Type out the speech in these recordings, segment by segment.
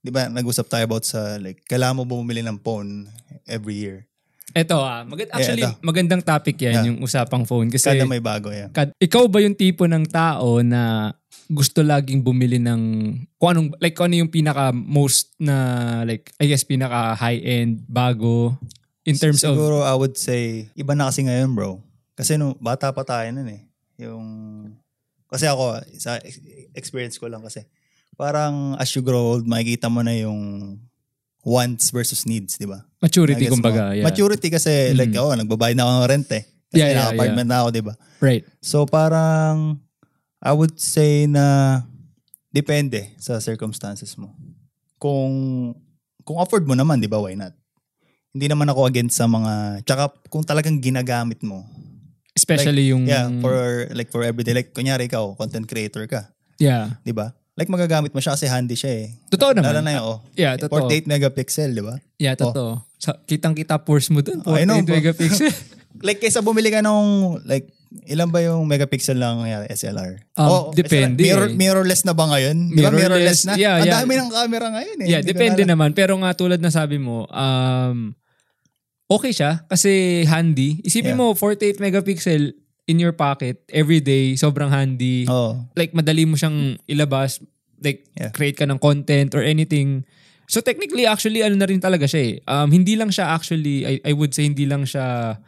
di ba, nag-usap tayo about sa, like, kailangan mo bumili ng phone every year. Ito ah, magand- actually ito. magandang topic yan Yeah. yung usapang phone kasi Kada may bago yan. kad- ikaw ba yung tipo ng tao na gusto laging bumili ng kung anong like kung ano yung pinaka most na like I guess pinaka high end bago in terms of Siguro, I would say, iba na kasi ngayon, bro. Kasi no, bata pa tayo nun eh. Yung, kasi ako, sa ex- experience ko lang kasi, parang as you grow old, makikita mo na yung wants versus needs, di ba? maturity Nagets mo? kumbaga. Yeah. Maturity kasi, like, Mm. ako, nagbabayad na ako ng rent eh. Kasi Yeah, yeah, apartment na ako, di ba? right. So, parang, I would say na, depende sa circumstances mo. Kung, kung afford mo naman, di ba, why not? Hindi naman ako against sa mga, tsaka kung talagang ginagamit mo. Especially yung Yeah, for, like, for everyday. Like, kunyari ikaw, content creator ka. Yeah. Di ba? Like, magagamit mo siya kasi handy siya eh. Totoo naman. Lalo na yung, oh, Yeah, totoo. 48 megapixel, di ba? Yeah, totoo. Sa, kitang-kita force mo dun. Oh, I know, 48 bro. megapixel. Like, kaysa bumili ka nung, like, ilan ba yung megapixel lang kaya SLR? Um, depende Mirror, eh. mirrorless na ba ngayon? Di ba mirrorless Mirrorless, na? yeah, Ang yeah. dami ng camera ngayon eh. yeah, Hindi depende na naman. Pero nga tulad na sabi mo, um, okay siya kasi handy. Isipin Yeah. mo, 48 megapixel in your pocket every day, sobrang handy. Oh, Like, madali mo siyang ilabas. Like, Yeah. create ka ng content or anything. So, technically, actually, ano na rin talaga siya eh. Um, hindi lang siya actually, I, I would say, hindi lang siya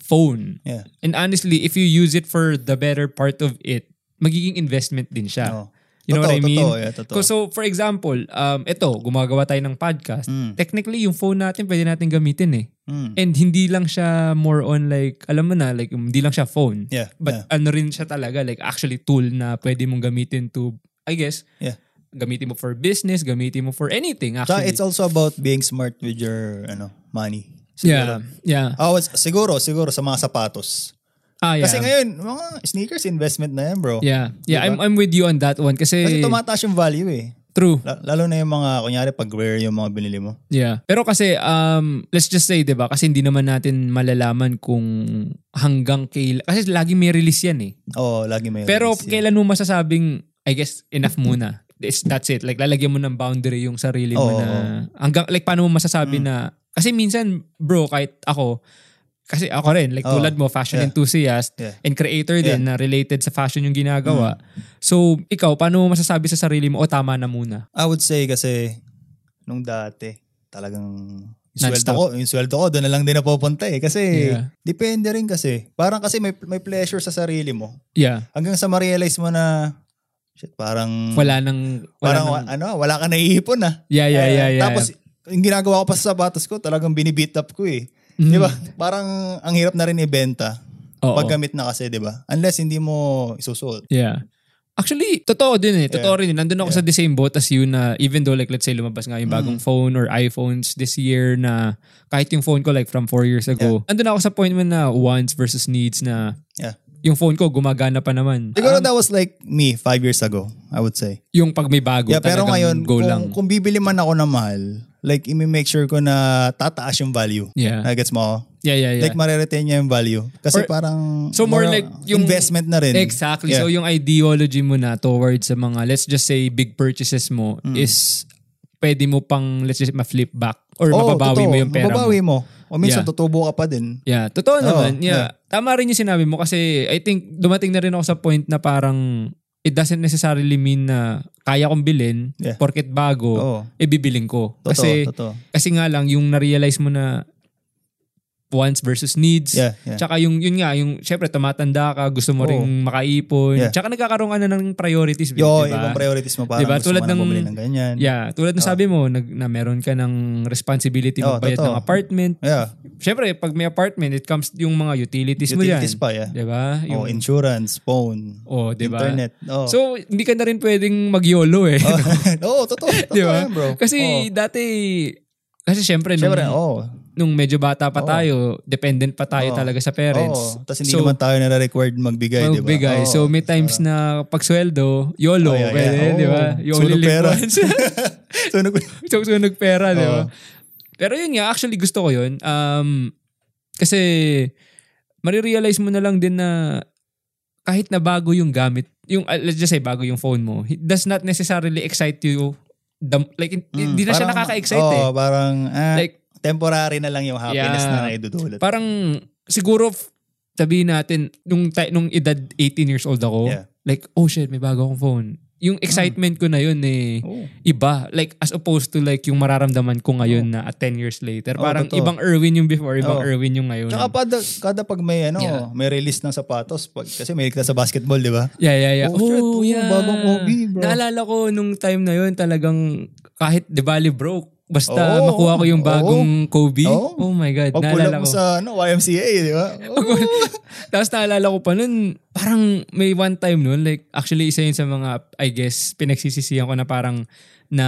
phone. yeah. And honestly, if you use it for the better part of it, magiging investment din siya. Oh. You know Totoo, what I mean? Totoo, yeah, totoo. So, for example, um, ito, gumagawa tayo ng podcast. Mm. Technically, yung phone natin, pwede natin gamitin eh. Mm. And hindi lang siya more on like, alam mo na, like, hindi lang siya phone. Yeah, But yeah. ano rin siya talaga, like actually tool na pwede mong gamitin to, I guess, Yeah. gamitin mo for business, gamitin mo for anything actually. it's also about being smart with your ano money. yeah, yeah. Oh, it's- siguro, siguro sa mga sapatos. Ah, yeah. Kasi ngayon, mga sneakers investment na yan, bro. yeah, yeah, Diba? I'm, I'm with you on that one kasi, Kasi tumataas yung value eh. true. La- Lalo na yung mga, kunyari, pag rare yung mga binili mo. Yeah. Pero kasi, um, let's just say, di ba, kasi hindi naman natin malalaman kung hanggang kailan, kasi lagi may release yan eh. Oo, lagi may Pero release yan. kailan mo masasabing, I guess, enough muna. It's, that's it. Like, lalagyan mo ng boundary yung sarili mo na, hanggang, like, paano mo masasabi Mm. na, kasi minsan, bro, kahit ako, kasi ako rin, like, Oo. tulad mo, fashion Yeah. enthusiast, Yeah. and creator din na related sa fashion yung ginagawa. Mm. So, ikaw, paano mo masasabi sa sarili mo, o tama na muna? I would say kasi, nung dati, talagang yung sweldo ko, yung sweldo ko, doon na lang din napupunta eh. Kasi, Yeah. depende rin kasi. Parang kasi may, may pleasure sa sarili mo. Yeah. Hanggang sa ma-realize mo na, shit, parang, Wala nang, wala parang, nang, ano, wala ka naiipon ah. yeah, yeah, yeah, yeah. Tapos, yung ginagawa ko pa sa sapatos ko, talagang binibeat up ko eh. Mhm. Di ba? Parang ang hirap na rin ibenta. Oo. Paggamit na kasi, di ba? Unless hindi mo isusuot. Yeah. Actually, totoo din eh. Totoo rin. Nandun ako Yeah. sa the same boat as you na even though like let's say lumabas nga yung bagong Mm. phone or iPhones this year na kahit yung phone ko like from four years ago, nandun ako sa point man na wants versus needs na Yeah. Yung phone ko gumagana pa naman. Siguro Um, that was like me five years ago, I would say. yung pag may bago, Yeah, pero ngayon, go kung, lang. kung bibili man ako ng mahal, like, i-make sure ko na tataas yung value. yeah. Nagets mo ako? yeah, yeah, yeah. Like, mariretain niya yung value. Kasi Or- parang, so more like yung- investment na rin. Exactly. Yeah. So yung ideology mo na towards sa mga, let's just say, big purchases mo Mm. is pwede mo pang, let's just ma-flip back or Oo, mababawi totoo. mo yung pera mo. Mababawi mo. O minsan, Yeah. tutubo ka pa din. Yeah, totoo Oo, naman. yeah. Yeah. Tama rin yung sinabi mo kasi I think dumating na rin ako sa point na parang it doesn't necessarily mean na kaya kong bilhin Yeah. porket bago, Oo. e bibiling ko. Totoo, kasi totoo. kasi nga lang yung na-realize mo na wants versus needs. Yeah, yeah. Tsaka yung yun nga, yung syempre tumatanda ka, gusto mo Oo. ring makaipon. Yeah. Tsaka nagkakaroon ka na ng priorities, Yo, diba? ibang priorities mo. Parang Diba? gusto Tulad mo ng- bumili ng ganyan. Yeah, tulad ng Oo. sabi mo, nag, na meron ka ng responsibility Oo, magbayad totoo. ng apartment. Yeah. Syempre, pag may apartment, it comes yung mga utilities, mo dyan. Utilities pa, yeah. Diba? Oh, insurance, phone, Oh, 'di ba? internet. Oh. So, hindi ka na rin pwedeng mag-YOLO eh. Oo, totoo. Totoo 'Di ba? yan, bro. Kasi oh. dati kasi syempre nung, Siyempre, oh. Nung medyo bata pa Oo. tayo, dependent pa tayo Oo. talaga sa parents. Oo. Tapos hindi So, naman tayo na-required magbigay, di ba? magbigay. Oo. So may times na pag sweldo, YOLO, Oh, yeah, yeah. pwede, Oo. di ba? You only Sunog live pera. once. Sunog. so, sunog pera, di ba? Oo. Pero yun nga, actually gusto ko yun. Um, kasi marirealize mo na lang din na kahit na bago yung gamit, yung uh, let's just say bago yung phone mo, it does not necessarily excite you dam- like, Mm, hindi na siya nakaka-excite Oo, eh. parang ah, Like, temporary na lang yung happiness Yeah. na naidudulot. parang siguro sabihin natin nung nung edad 18 years old ako, Yeah. like oh shit, may bago akong phone. Yung excitement ko na yun eh Oh. iba like as opposed to like yung mararamdaman ko ngayon na at 10 years later. Oh, Parang totoo. ibang Erwin yung before, ibang Oh. Erwin yung ngayon. Tsaka kada, kada pag may ano, Yeah. may release ng sapatos, pag, kasi may ka sa basketball, di ba? Yeah, yeah, yeah. Oh, shit, oh, yeah. bagong Kobe, bro. Naalala ko nung time na yun talagang kahit di bali broke, basta Oo, makuha ko yung bagong Kobe. Oo. Oh my God, Pag naalala mo ko. sa ano, YMCA, di ba? Oh. Tapos naalala ko pa nun, parang may one time nun, like actually isa yun sa mga, I guess, pinagsisisihan ko na parang na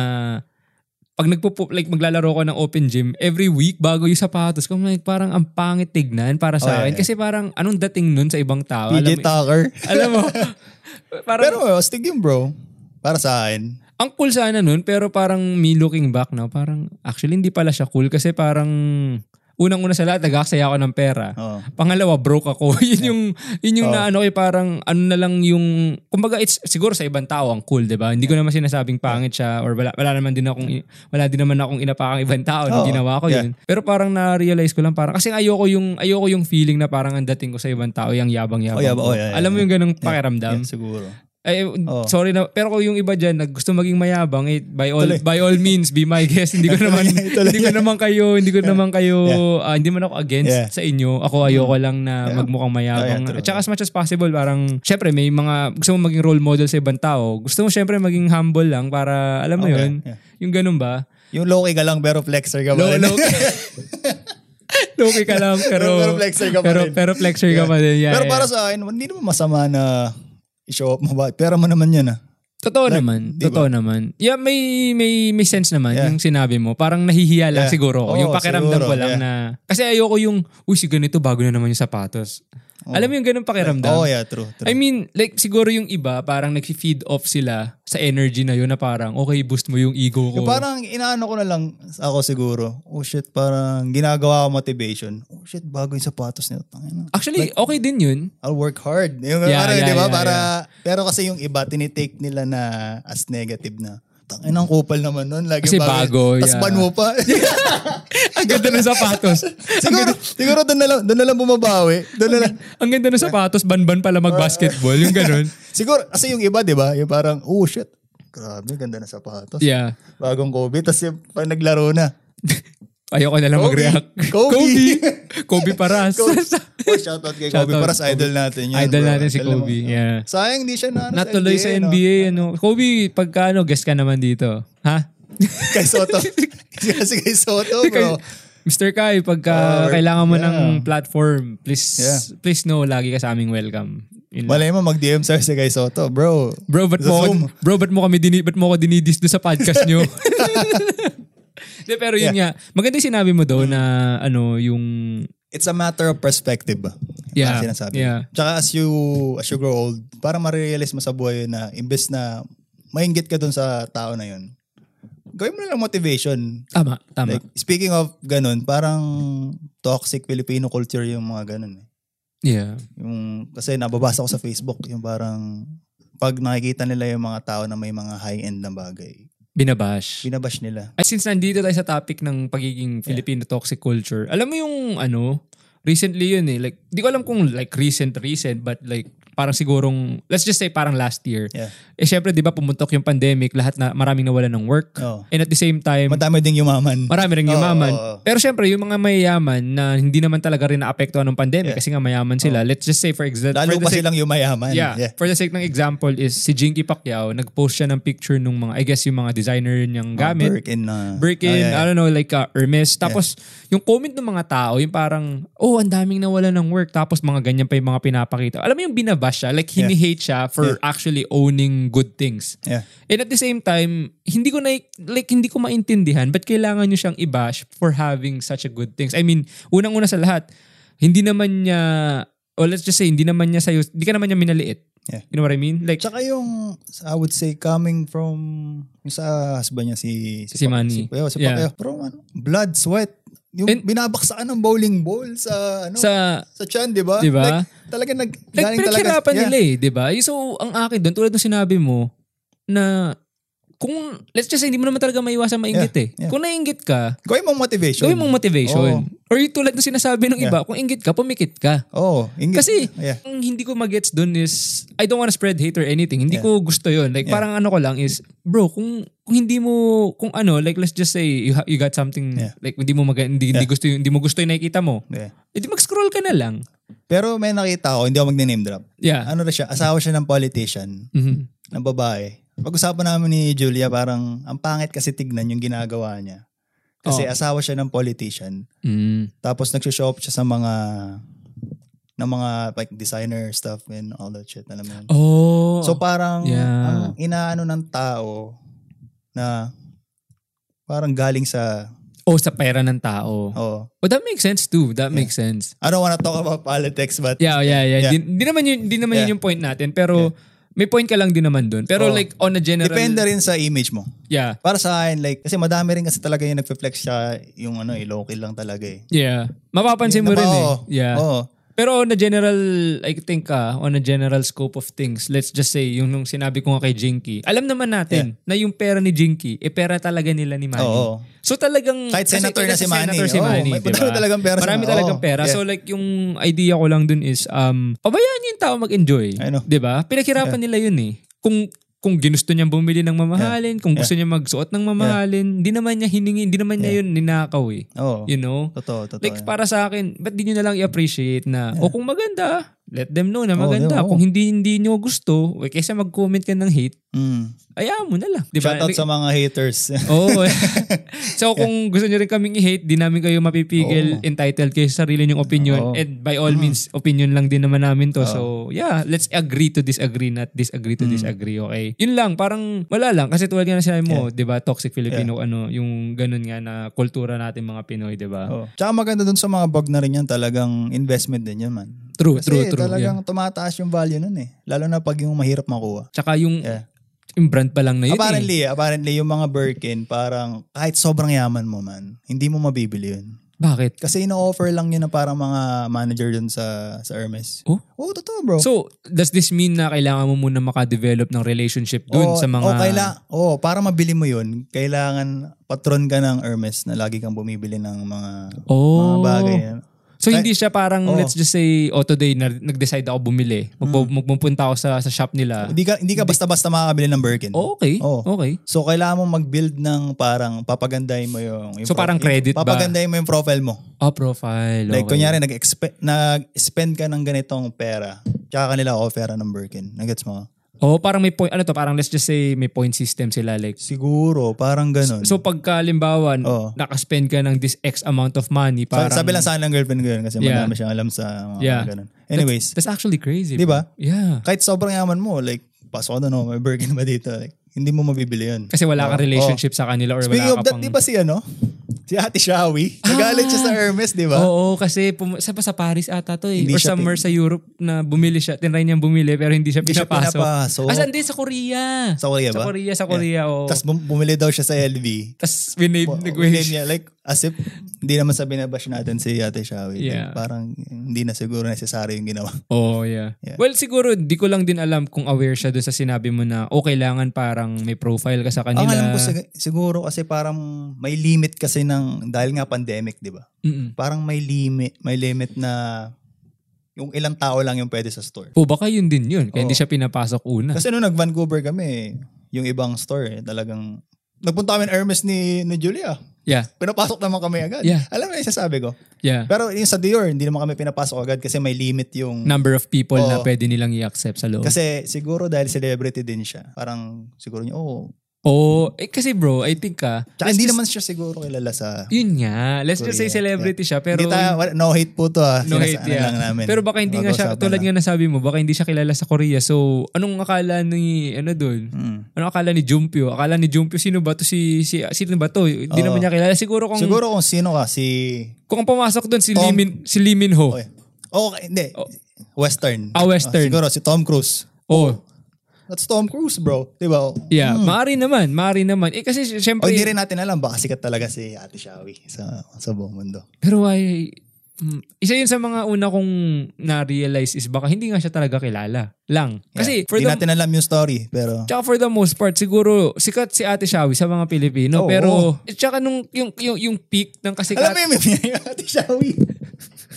pag nagpo like maglalaro ko ng open gym, every week bago yung sapatos ko, like parang ang pangit tignan para sa Oh, akin. yeah. Kasi parang anong dating nun sa ibang tao? PJ Alam, Tucker. alam mo, parang Pero astig yun, bro. Para sa akin. Ang cool sana nun, pero parang me looking back now, parang actually hindi pala siya cool kasi parang unang-una sa lahat, nag-aksaya ako ng pera. Oo. Pangalawa, broke ako. yun yung, yun yung Oh. na ano, eh, parang ano na lang yung, kumbaga it's siguro sa ibang tao ang cool, di ba? Hindi ko naman sinasabing pangit siya or wala, wala naman din akong, wala din naman akong inapakang ibang tao nung Oo. ginawa ko Yeah. yun. Pero parang na-realize ko lang parang, kasi ayoko yung, ayoko yung feeling na parang ang dating ko sa ibang tao, yung yabang-yabang Oh, yabang. ko. Oh, yeah, yeah, Alam mo yung ganong pakiramdam? Yeah, siguro. Ay, Oo. sorry na. Pero kung yung iba dyan, na gusto maging mayabang, eh, by all Tuloy. by all means, be my guest. Hindi ko naman, hindi ko naman kayo, hindi ko naman kayo, ah, hindi man ako against Yeah. sa inyo. Ako ayoko lang na Yeah. magmukhang mayabang. Oh, yeah. At saka as much as possible, parang, syempre may mga, gusto mo maging role model sa ibang tao. Gusto mo syempre maging humble lang para, alam mo Okay, yun, yeah. yung ganun ba? Yung low-key ka lang, pero flexer ka Low, ba? rin? low, Low-key ka lang, pero, Pero flexer ka pa pero, rin. pero flexer ka Yeah. pa din. Yeah, pero yeah. para sa akin, hindi naman masama na i-show up mo ba? Pera mo naman yan ah. Totoo Like, naman. di ba? Totoo naman. Yeah, may may may sense naman Yeah. yung sinabi mo. Parang nahihiya lang Yeah. siguro ako. Oo, yung pakiramdam siguro, ko lang yeah. na kasi ayoko yung uy si ganito bago na naman yung sapatos. Oo. Alam mo yung ganung pakiramdam? Oh, yeah, true. true. I mean, like siguro yung iba parang nag-feed off sila sa energy na yun na parang okay, boost mo yung ego ko. Yung parang inaano ko na lang ako siguro. Oh shit, parang ginagawa ko motivation. Oh shit, bago yung sapatos nito. Actually, okay din yun. I'll work hard. Yung Yeah, parang, yeah, di ba? yeah, Para, Pero kasi yung iba, tinitake nila na as negative na. Tangin ang kupal naman nun. Lagi Kasi bago, Tapos yeah. ban mo pa. Ang ganda ng sapatos. siguro, siguro doon na lang, doon na lang bumabawi. Doon na lang. Ang ganda ng sapatos, ban-ban pala mag-basketball. Yung ganun. Siguro, kasi yung iba, di ba? Yung parang, oh shit, grabe, ganda na sapatos. Yeah. Bagong Kobe. Tapos yung pag naglaro na. Ayoko na lang Kobe. mag-react. Kobe. Kobe. Kobe Paras. Kobe. Oh, shoutout kay Kobe. Shoutout, Paras idol natin yun. Idol bro. natin si Alam mo. Kobe. Yeah. Sayang di siya na, ano, Natuloy sa no? NBA, ano. Kobe, pagka ano, guest ka naman dito. Ha? kay Soto. Kasi kay Soto, bro. Mr. Kai, pagka Oh, kailangan mo yeah. ng platform, please Yeah. please know, lagi ka sa aming welcome. Lang. Malay mo, mag-DM sa'yo si kay Soto, bro. Bro, ba't Sa mo, Zoom. bro, ba't mo kami dini, ba't mo ako dinidis sa podcast nyo? De, pero yun nga, maganda yung sinabi mo daw na ano, yung It's a matter of perspective ba? Yeah, Parang sinasabi. yeah. Tsaka as you, as you grow old, parang marirealize mo sa buhay na imbes na maingit ka dun sa tao na yun, gawin mo na lang motivation. tama, tama. Like, speaking of ganun, parang toxic Filipino culture yung mga ganun. Eh. yeah. Yung, kasi nababasa ko sa Facebook, yung parang pag nakikita nila yung mga tao na may mga high-end na bagay, Binabash. binabash nila. Ay, since nandito tayo sa topic ng pagiging Filipino toxic culture, alam mo yung ano, recently yun eh, like, di ko alam kung like recent, recent, but like, parang sigurong, let's just say parang last year. Yeah. Eh syempre, di ba, pumuntok yung pandemic, lahat na, maraming nawalan ng work. Oo. And at the same time, Madami ding yumaman. marami rin yumaman. oo, oo. Pero syempre, yung mga mayayaman na hindi naman talaga rin naapektuhan ng pandemic Yeah. kasi nga mayaman sila. Let's just say for example, Lalo for pa sake- silang yumayaman. Yeah, yeah. For the sake ng example is si Jinky Pacquiao, nag-post siya ng picture nung mga, I guess yung mga designer niyang gamit. Birkin na. Birkin, Oh, yeah, yeah. I don't know, like uh, Hermes. Tapos, yung comment ng mga tao, yung parang, oh, ang daming nawala ng work. Tapos, mga ganyan pa yung mga pinapakita. Alam mo yung binabash siya, like hini-hate siya for actually owning good things. Yeah. And at the same time, hindi ko na, like, hindi ko maintindihan ba't kailangan nyo siyang i-bash for having such a good things. I mean, unang-una sa lahat, hindi naman niya, or let's just say, hindi naman niya sa'yo, hindi ka naman niya minaliit. Yeah. You know what I mean? Like, Tsaka yung, I would say, coming from, yung sa husband niya, si... Si Manny. Si, Pacquiao, si Yeah. Pacquiao. Pero ano, blood, sweat. Yung And- binabaksakan ng bowling ball sa, ano, sa, sa, chan, di ba? Di ba? Like, talaga nag, like, galing talaga. pinaghirapan yeah. nila eh, di ba? So, ang akin doon, tulad ng sinabi mo, na kung, let's just say, hindi mo naman talaga maiwasan mainggit Yeah, eh. yeah. Kung nainggit ka, Gawin mong motivation. gawin mong motivation. Oo. Or yung tulad ng sinasabi ng iba, kung inggit ka, pumikit ka. Oo. inggit. Kasi, Yeah. ang hindi ko magets dun is, I don't wanna spread hate or anything. Hindi Yeah. ko gusto yon Like, Yeah. parang ano ko lang is, bro, kung kung hindi mo, kung ano, like, let's just say, you, ha- you got something, Yeah. like, hindi mo mag, hindi, hindi Yeah. gusto yung, hindi mo gusto yung nakikita mo, Yeah. edi mag-scroll ka na lang. Pero may nakita ako, hindi ako magne-name drop. Yeah. Ano na siya, asawa siya ng politician, Mhm. ng babae. Pag-usapan namin ni Julia, parang ang pangit kasi tignan yung ginagawa niya. Kasi Oo. asawa siya ng politician. Mm. Tapos nagsushop siya sa mga ng mga like designer stuff and all that shit. Alam mo yun? Oh. So parang Yeah. ang inaano ng tao na parang galing sa oh, sa pera ng tao. oh Oh, that makes sense too. That makes sense. I don't wanna talk about politics but Yeah, yeah, yeah. Yeah. Di, di naman yun, di naman yun Yeah. yung point natin. Pero, may point ka lang din naman dun. Pero Oo. like, on a general... depende rin sa image mo. Yeah. Para sa akin like kasi madami rin kasi talaga yung nagfe-flex siya yung ano eh low-key lang talaga eh. Yeah. Mapapansin mo Diba? rin eh. Oo. Yeah. Oo. Pero on a general, I think ah, on a general scope of things, let's just say, yung nung sinabi ko nga kay Jinky, alam naman natin na yung pera ni Jinky, eh pera talaga nila ni Manny. Oo. So talagang... Kahit kasi senator na kasi si Manny. Senator si Oo, Manny, may di madami ba? talagang pera si Marami Manny. talagang pera. yeah. So like yung idea ko lang dun is, um, pabayaan yung tao mag-enjoy. I know. Di ba? Pinaghirapan nila yun eh. Kung kung ginusto niyang bumili ng mamahalin, kung gusto niya magsuot ng mamahalin, hindi naman niya hiningi, hindi naman niya yun ninakaw eh. Oo. You know? Totoo, totoo. Like yan. para sa akin, ba't di nyo na lang i-appreciate na, o kung maganda, let them know na Oo, maganda. oo. Kung hindi hindi nyo gusto, eh, kaysa mag-comment ka ng hate, Mm. ayaw mo na lang. Di ba? Shoutout sa mga haters. Oo. so kung gusto nyo rin kaming i-hate, di namin kayo mapipigil, Oo. entitled kayo sa sarili nyong opinion. Oo. And by all means, opinion lang din naman namin to. So yeah, let's agree to disagree, not disagree to disagree, okay? Yun lang, parang wala lang. Kasi tulad nga na sinabi mo, di ba, toxic Filipino, ano, yung ganun nga na kultura natin mga Pinoy, di ba? Oh. Tsaka maganda dun sa mga bag na rin yan, talagang investment din yan man. True, Kasi true, true. talagang yeah. tumataas yung value nun eh. Lalo na pag yung mahirap makuha. Tsaka yung, Yeah. yung brand pa lang na yun eh. apparently, apparently yung mga Birkin, parang kahit sobrang yaman mo man, hindi mo mabibili yun. Bakit? Kasi ino-offer lang yun na parang mga manager dun sa sa Hermes. Oh? Oo, totoo bro. So, does this mean na kailangan mo muna makadevelop ng relationship dun Oo, sa mga... oo, kaila, oh, para mabili mo yun, kailangan patron ka ng Hermes na lagi kang bumibili ng mga, Oh. mga bagay. So hindi siya parang Oo. let's just say oh today na, nag-decide ako bumili. Magpu- magpupunta ako sa sa shop nila. Hindi ka hindi ka basta-basta makakabili ng Birkin. Oh, okay. Oo. Okay. So kailangan mo mag-build ng parang papagandahin mo yung, yung So, parang credit ba? Papagandahin mo yung profile mo. Oh, profile. Like okay. kunyari nag-expe- nag-spend ka ng ganitong pera, tsaka kanila offera ng Birkin. Nagets mo? Oh, parang may point ano to, parang let's just say may point system sila like Siguro, parang ganun. So pagka limbawa Oo. nakaspend ka ng this X amount of money parang sabi lang sa akin ng girlfriend ko yun kasi Yeah. madami siyang alam sa mga Yeah. ganun. Anyways, That's actually crazy. Di ba? bro. Yeah. kahit sobrang yaman mo, like, pasok ka na no, may Birkin ba dito? Like, hindi mo mabibili yun. Kasi wala kang Oo. relationship sa kanila or Speaking wala of ka that, pang... di ba si ano? Si Ate Shawi? Nagalit siya sa Hermes, di ba? Oo, kasi pum- sa, sa Paris ata to eh. Hindi or somewhere sa Europe na bumili siya. Tinry niyang bumili pero hindi siya Hindi siya pinapasok. pinapasok. Asa hindi sa Korea. Sa Korea Sa ba? Korea, sa Korea. oo. Tapos bum- bumili daw siya sa LV. Tapos winave, nag-wish. niya, like, as if, hindi naman sa binabash natin si Ate Shawi. Like, Yeah. parang, hindi na siguro necessary yung ginawa. Oh, yeah. Yeah. Well, siguro, di ko lang din alam kung aware siya doon sa sinabi mo na o kailangan parang may profile ka sa kanila. Ang alam ko, sig- siguro kasi parang may limit kasi ng, dahil nga pandemic, di ba? Mm-mm. Parang may limit, may limit na yung ilang tao lang yung pwede sa store. O baka yun din yun. Kaya hindi Oo. siya pinapasok una. Kasi nung nag-Vancouver kami, yung ibang store, eh, talagang, nagpunta kami ng Hermes ni, ni Julia. Yeah. Pinapasok naman kami agad. Yeah. Alam mo yung sasabi ko. Yeah. Pero yung sa Dior, hindi naman kami pinapasok agad kasi may limit yung... Number of people na Oo. pwede nilang i-accept sa loob. Kasi siguro dahil celebrity din siya. Parang siguro niya, oh. Oh, eh kasi bro, I think ah, Tsaka let's hindi just- naman siya siguro kilala sa... Yun nga. Let's just say Korea. celebrity siya. Pero, hindi tayo, no hate po to ah. no Sinas- hate, ano yeah. lang namin. Pero baka hindi nga siya, tulad lang. nga nasabi mo, baka hindi siya kilala sa Korea. So, anong akala ni, ano doon? Hmm. Ano akala ni Jumpyo? Akala ni Jumpyo, sino ba to? Si, si, sino ba to? Hindi Oo. naman niya kilala. Siguro kung, Siguro kung sino ka, si... kung pumasok doon, si, Tom- Limin, si Lee Min Ho. Okay. Oh, hindi. Western. Ah, Western. siguro si Tom Cruise. Oh, That's Tom Cruise, bro. Di ba? yeah. Maari naman, maari naman. Eh kasi O syempre, hindi rin natin alam, baka sikat talaga si Ate Shawi sa, sa buong mundo. pero why, Mm, isa yun sa mga una kong na-realize is baka hindi nga siya talaga kilala lang. Kasi Yeah. for Hindi the natin alam yung story, pero... Tsaka for the most part, siguro sikat si Ate Shawi sa mga Pilipino. Oo. pero, tsaka nung, yung, yung, yung peak ng kasikat. Alam mo yung meme yung Ate Shawi?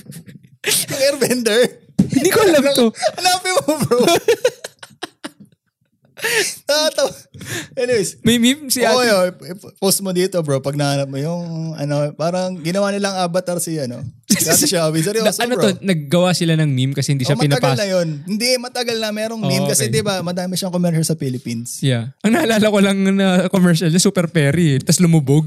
yung airbender? Hindi ko alam to. Hanapin mo, bro. Nakatawa. Anyways, May meme si Oo, Ate. yun. post mo dito, bro. Pag nahanap mo yung, ano, parang ginawa nilang avatar si, ano, si Ate. Na, Seryoso, ano bro. to, naggawa sila ng meme kasi hindi siya Oh, matagal pinapas. na yun. Hindi, matagal na. Merong Oh, meme. Kasi, okay. di ba, madami siyang commercial sa Philippines. Yeah. Ang naalala ko lang na commercial niya, Super Perry. Tapos lumubog.